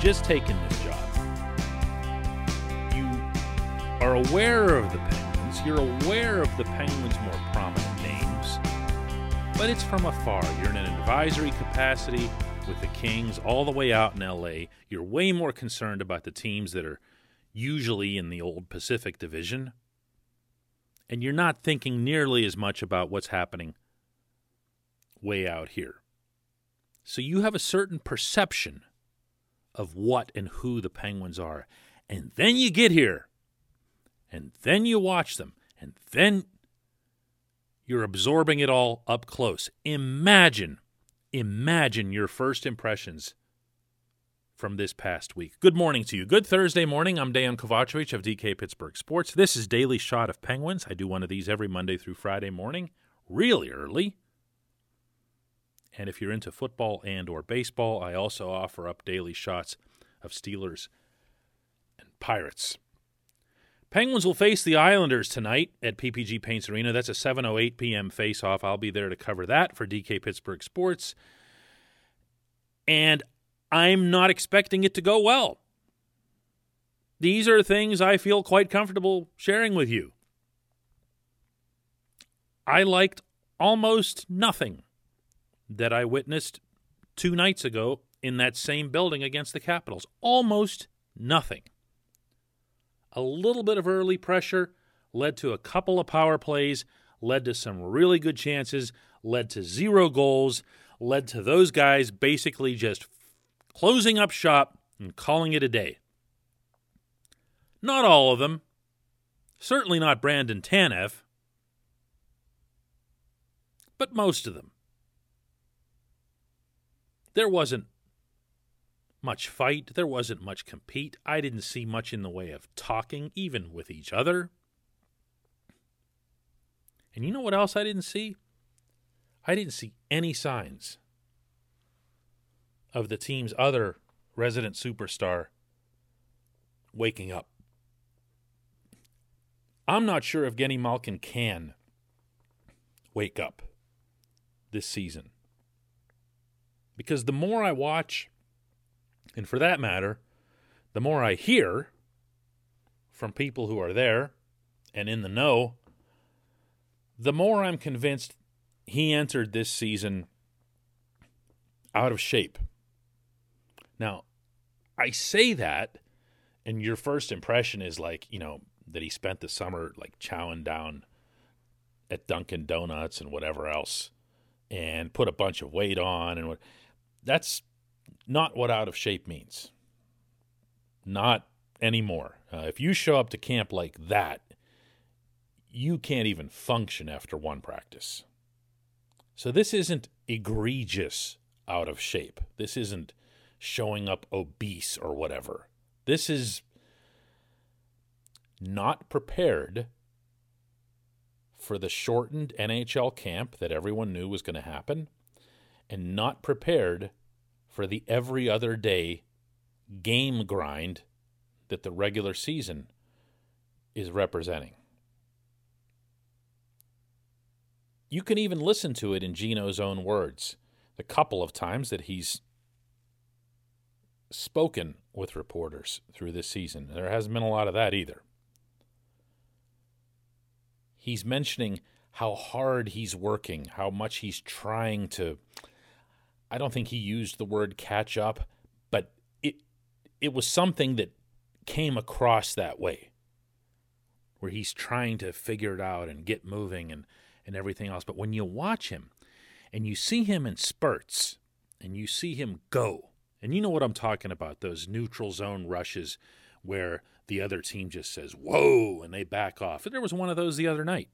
Just taken this job. You are aware of the Penguins. You're aware of the Penguins' more prominent names. But it's from afar. You're in an advisory capacity with the Kings all the way out in LA. You're way more concerned about the teams that are usually in the old Pacific Division. And you're not thinking nearly as much about what's happening way out here. So you have a certain perception of what and who the Penguins are. And then you get here. And then you watch them. And then you're absorbing it all up close. Imagine, imagine your first impressions from this past week. Good morning to you. Good Thursday morning. I'm Dan Kovacevic of DK Pittsburgh Sports. This is Daily Shot of Penguins. I do one of these every Monday through Friday morning, really early. And if you're into football and or baseball, I also offer up daily shots of Steelers and Pirates. Penguins will face the Islanders tonight at PPG Paints Arena. That's a 7:08 p.m. face-off. I'll be there to cover that for DK Pittsburgh Sports. And I'm not expecting it to go well. These are things I feel quite comfortable sharing with you. I liked almost nothing that I witnessed two nights ago in that same building against the Capitals. Almost nothing. A little bit of early pressure led to a couple of power plays, led to some really good chances, led to zero goals, led to those guys basically just closing up shop and calling it a day. Not all of them. Certainly not Brandon Tanev. But most of them there wasn't much fight. There wasn't much compete. I didn't see much in the way of talking, even with each other. And you know what else I didn't see? I didn't see any signs of the team's other resident superstar waking up. I'm not sure if Genny Malkin can wake up this season. Because the more I watch, and for that matter, the more I hear from people who are there and in the know, the more I'm convinced he entered this season out of shape. Now, I say that, and your first impression is like, you know, that he spent the summer like chowing down at Dunkin' Donuts and whatever else and put a bunch of weight on and what that's not what out of shape means. Not anymore. Uh, if you show up to camp like that, you can't even function after one practice. So this isn't egregious out of shape. This isn't showing up obese or whatever. This is not prepared for the shortened NHL camp that everyone knew was going to happen and not prepared for the every other day game grind that the regular season is representing. You can even listen to it in Geno's own words the couple of times that he's spoken with reporters through this season. There hasn't been a lot of that either. He's mentioning how hard he's working, how much he's trying to I don't think he used the word catch up, but it it was something that came across that way. Where he's trying to figure it out and get moving and, and everything else. But when you watch him and you see him in spurts and you see him go, and you know what I'm talking about, those neutral zone rushes where the other team just says, whoa, and they back off. There was one of those the other night.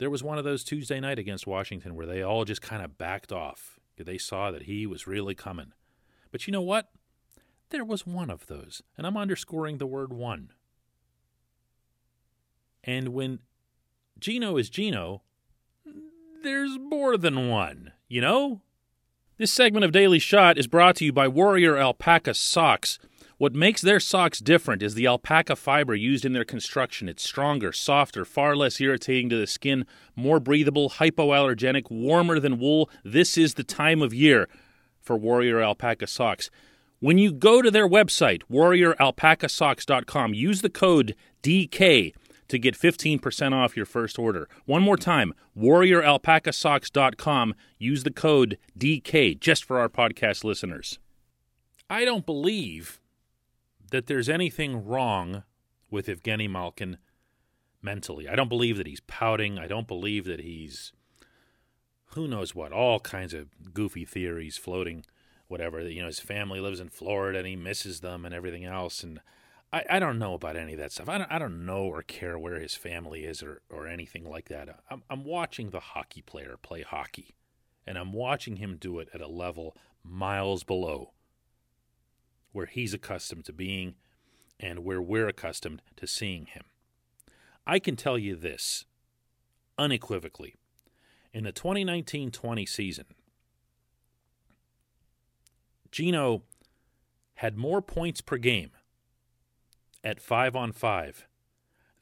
There was one of those Tuesday night against Washington where they all just kind of backed off. They saw that he was really coming. But you know what? There was one of those, and I'm underscoring the word one. And when Geno is Geno, there's more than one, you know? This segment of Daily Shot is brought to you by Warrior Alpaca Socks. What makes their socks different is the alpaca fiber used in their construction. It's stronger, softer, far less irritating to the skin, more breathable, hypoallergenic, warmer than wool. This is the time of year for Warrior Alpaca Socks. When you go to their website, warrioralpacasocks.com, use the code DK to get 15% off your first order. One more time, warrioralpacasocks.com. Use the code DK just for our podcast listeners. I don't believe that there's anything wrong with Evgeny Malkin mentally. I don't believe that he's pouting. I don't believe that he's who knows what, all kinds of goofy theories floating, whatever. You know, his family lives in Florida and he misses them and everything else. And I, I don't know about any of that stuff. I don't, I don't know or care where his family is or, or anything like that. I'm, I'm watching the hockey player play hockey, and I'm watching him do it at a level miles below where he's accustomed to being and where we're accustomed to seeing him. I can tell you this unequivocally. In the 2019 20 season, Geno had more points per game at five on five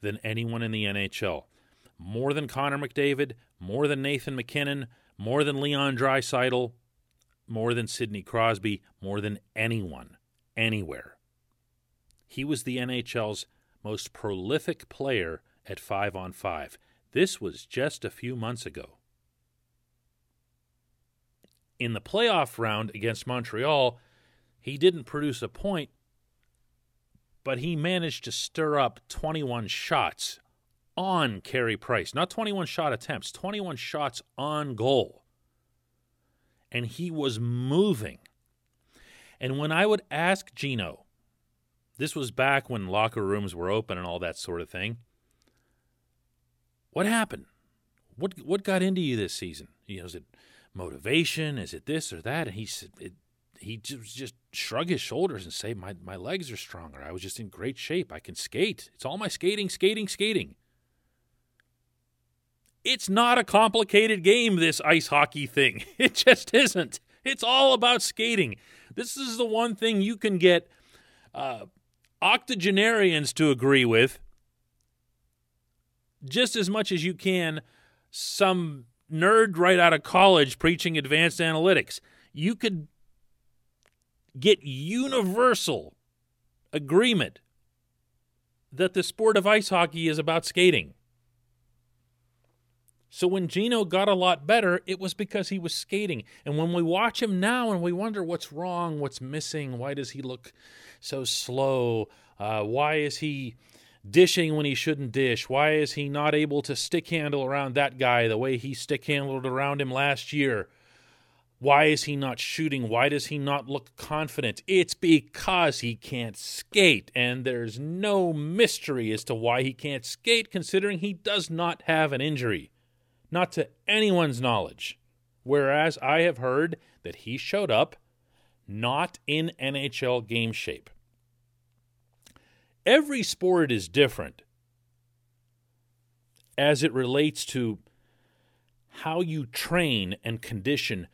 than anyone in the NHL. More than Connor McDavid, more than Nathan MacKinnon, more than Leon Draisaitl, more than Sidney Crosby, more than anyone, anywhere. He was the NHL's most prolific player at five on five. This was just a few months ago. In the playoff round against Montreal, he didn't produce a point, but he managed to stir up 21 shots on Carey Price. Not 21 shot attempts, 21 shots on goal. And he was moving. And when I would ask Geno, this was back when locker rooms were open and all that sort of thing. What happened? What what got into you this season? You know, is it motivation? Is it this or that? And he said, it, he just, just shrug his shoulders and say, my, my legs are stronger. I was just in great shape. I can skate. It's all my skating, skating, skating. It's not a complicated game, this ice hockey thing. It just isn't. It's all about skating. This is the one thing you can get uh, octogenarians to agree with just as much as you can some nerd right out of college preaching advanced analytics. You could get universal agreement that the sport of ice hockey is about skating. So when Geno got a lot better, it was because he was skating. And when we watch him now and we wonder what's wrong, what's missing, why does he look so slow? Uh, why is he dishing when he shouldn't dish? Why is he not able to stick handle around that guy the way he stick handled around him last year? Why is he not shooting? Why does he not look confident? It's because he can't skate, and there's no mystery as to why he can't skate, considering he does not have an injury. Not to anyone's knowledge. Whereas I have heard that he showed up not in NHL game shape. Every sport is different as it relates to how you train and condition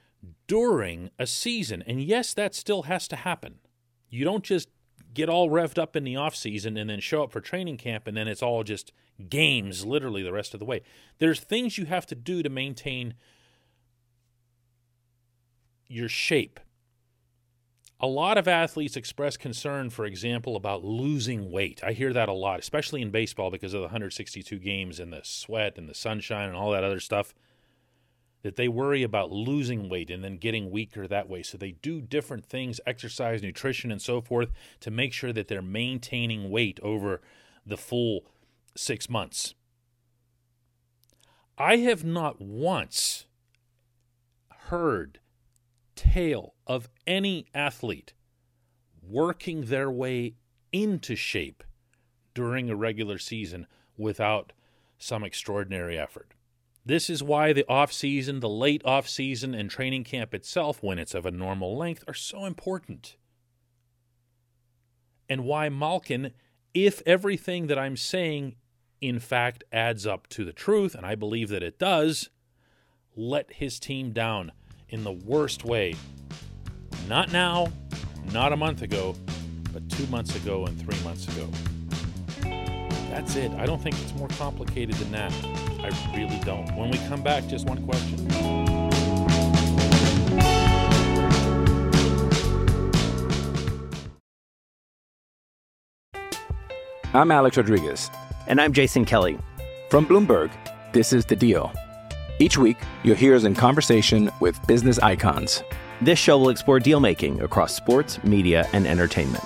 during a season. And yes, that still has to happen. You don't just get all revved up in the off season and then show up for training camp and then it's all just games literally the rest of the way. There's things you have to do to maintain your shape. A lot of athletes express concern, for example, about losing weight. I hear that a lot, especially in baseball because of the 162 games and the sweat and the sunshine and all that other stuff that they worry about losing weight and then getting weaker that way. So they do different things, exercise, nutrition, and so forth, to make sure that they're maintaining weight over the full six months. I have not once heard tale of any athlete working their way into shape during a regular season without some extraordinary effort. This is why the off season, the late off season, and training camp itself, when it's of a normal length, are so important. And why Malkin, if everything that I'm saying in fact adds up to the truth, and I believe that it does, let his team down in the worst way. Not now, not a month ago, but two months ago and three months ago. That's it. I don't think it's more complicated than that. I really don't. When we come back, just one question. I'm Alex Rodriguez. And I'm Jason Kelly. From Bloomberg, this is The Deal. Each week, you'll hear us in conversation with business icons. This show will explore deal making across sports, media, and entertainment.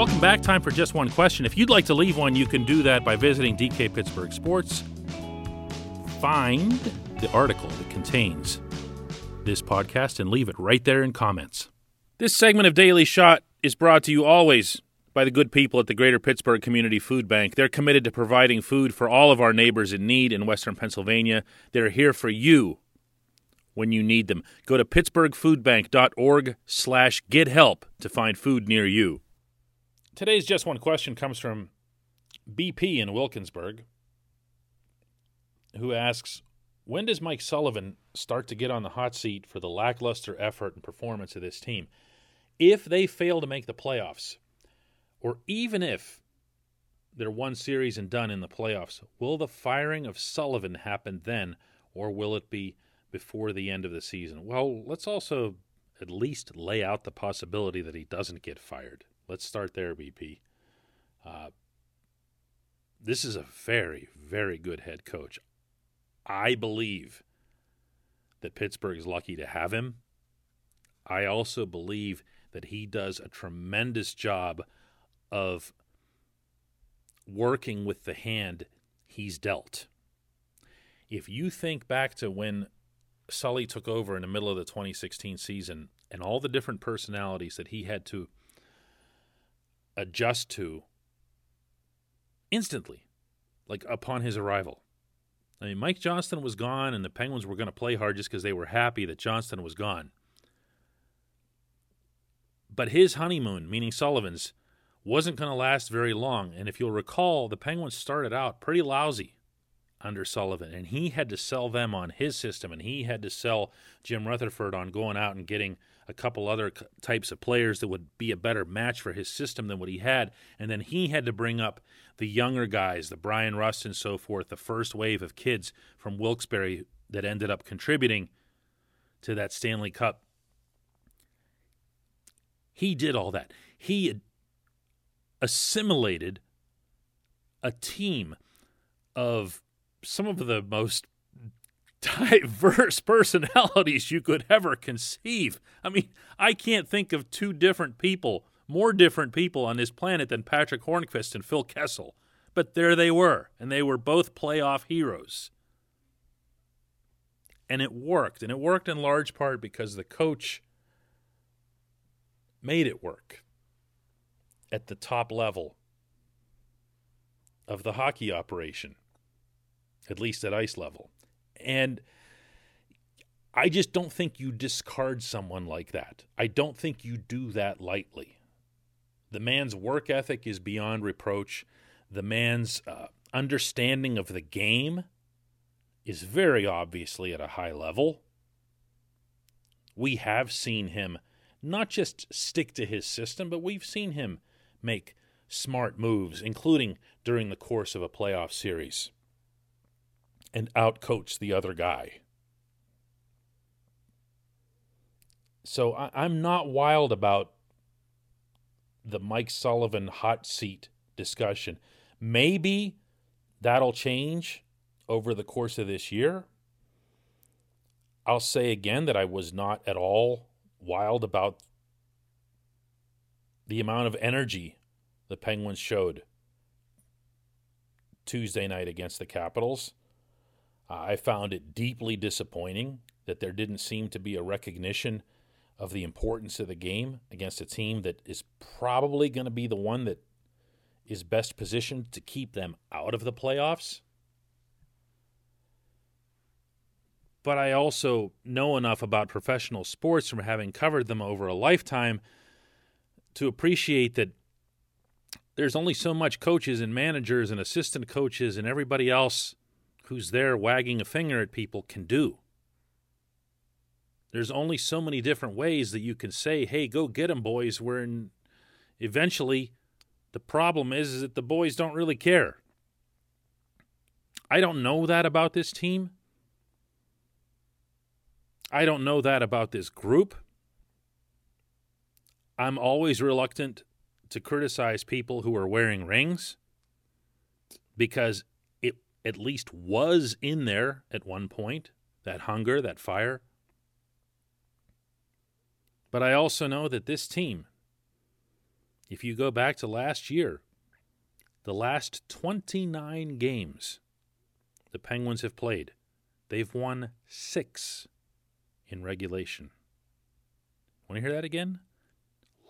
Welcome back. Time for just one question. If you'd like to leave one, you can do that by visiting DK Pittsburgh Sports. Find the article that contains this podcast and leave it right there in comments. This segment of Daily Shot is brought to you always by the good people at the Greater Pittsburgh Community Food Bank. They're committed to providing food for all of our neighbors in need in Western Pennsylvania. They're here for you when you need them. Go to pittsburghfoodbank.org slash get help to find food near you. Today's Just One Question comes from BP in Wilkinsburg, who asks When does Mike Sullivan start to get on the hot seat for the lackluster effort and performance of this team? If they fail to make the playoffs, or even if they're one series and done in the playoffs, will the firing of Sullivan happen then, or will it be before the end of the season? Well, let's also at least lay out the possibility that he doesn't get fired. Let's start there, BP. Uh, this is a very, very good head coach. I believe that Pittsburgh is lucky to have him. I also believe that he does a tremendous job of working with the hand he's dealt. If you think back to when Sully took over in the middle of the 2016 season and all the different personalities that he had to adjust to instantly, like upon his arrival. I mean, Mike Johnston was gone, and the Penguins were going to play hard just because they were happy that Johnston was gone. But his honeymoon, meaning Sullivan's, wasn't going to last very long. And if you'll recall, the Penguins started out pretty lousy under Sullivan, and he had to sell them on his system, and he had to sell Jim Rutherford on going out and getting a couple other types of players that would be a better match for his system than what he had, and then he had to bring up the younger guys, the Bryan Rust and so forth, the first wave of kids from Wilkes-Barre that ended up contributing to that Stanley Cup. He did all that. He assimilated a team of some of the most diverse personalities you could ever conceive. I mean, I can't think of two different people, more different people on this planet than Patric Hornqvist and Phil Kessel. But there they were, and they were both playoff heroes. And it worked, and it worked in large part because the coach made it work at the top level of the hockey operation at least at ice level. And I just don't think you discard someone like that. I don't think you do that lightly. The man's work ethic is beyond reproach. The man's uh, understanding of the game is very obviously at a high level. We have seen him not just stick to his system, but we've seen him make smart moves, including during the course of a playoff series and outcoach the other guy. So I, I'm not wild about the Mike Sullivan hot seat discussion. Maybe that'll change over the course of this year. I'll say again that I was not at all wild about the amount of energy the Penguins showed Tuesday night against the Capitals. Uh, I found it deeply disappointing that there didn't seem to be a recognition of the importance of the game against a team that is probably going to be the one that is best positioned to keep them out of the playoffs. But I also know enough about professional sports from having covered them over a lifetime to appreciate that there's only so much coaches and managers and assistant coaches and everybody else who's there wagging a finger at people can do. There's only so many different ways that you can say, hey, go get them, boys, where eventually the problem is, is that the boys don't really care. I don't know that about this team. I don't know that about this group. I'm always reluctant to criticize people who are wearing rings because at least was in there at one point that hunger, that fire. But I also know that this team, if you go back to last year, the last 29 games the Penguins have played, they've won six in regulation. Want to hear that again?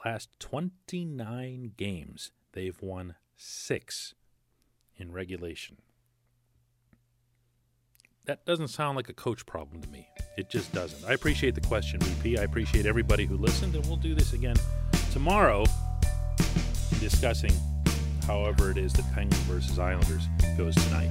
last 29 games, they've won six in regulation. That doesn't sound like a coach problem to me. It just doesn't. I appreciate the question, BP. I appreciate everybody who listened, and we'll do this again tomorrow discussing however it is that Penguin versus Islanders goes tonight.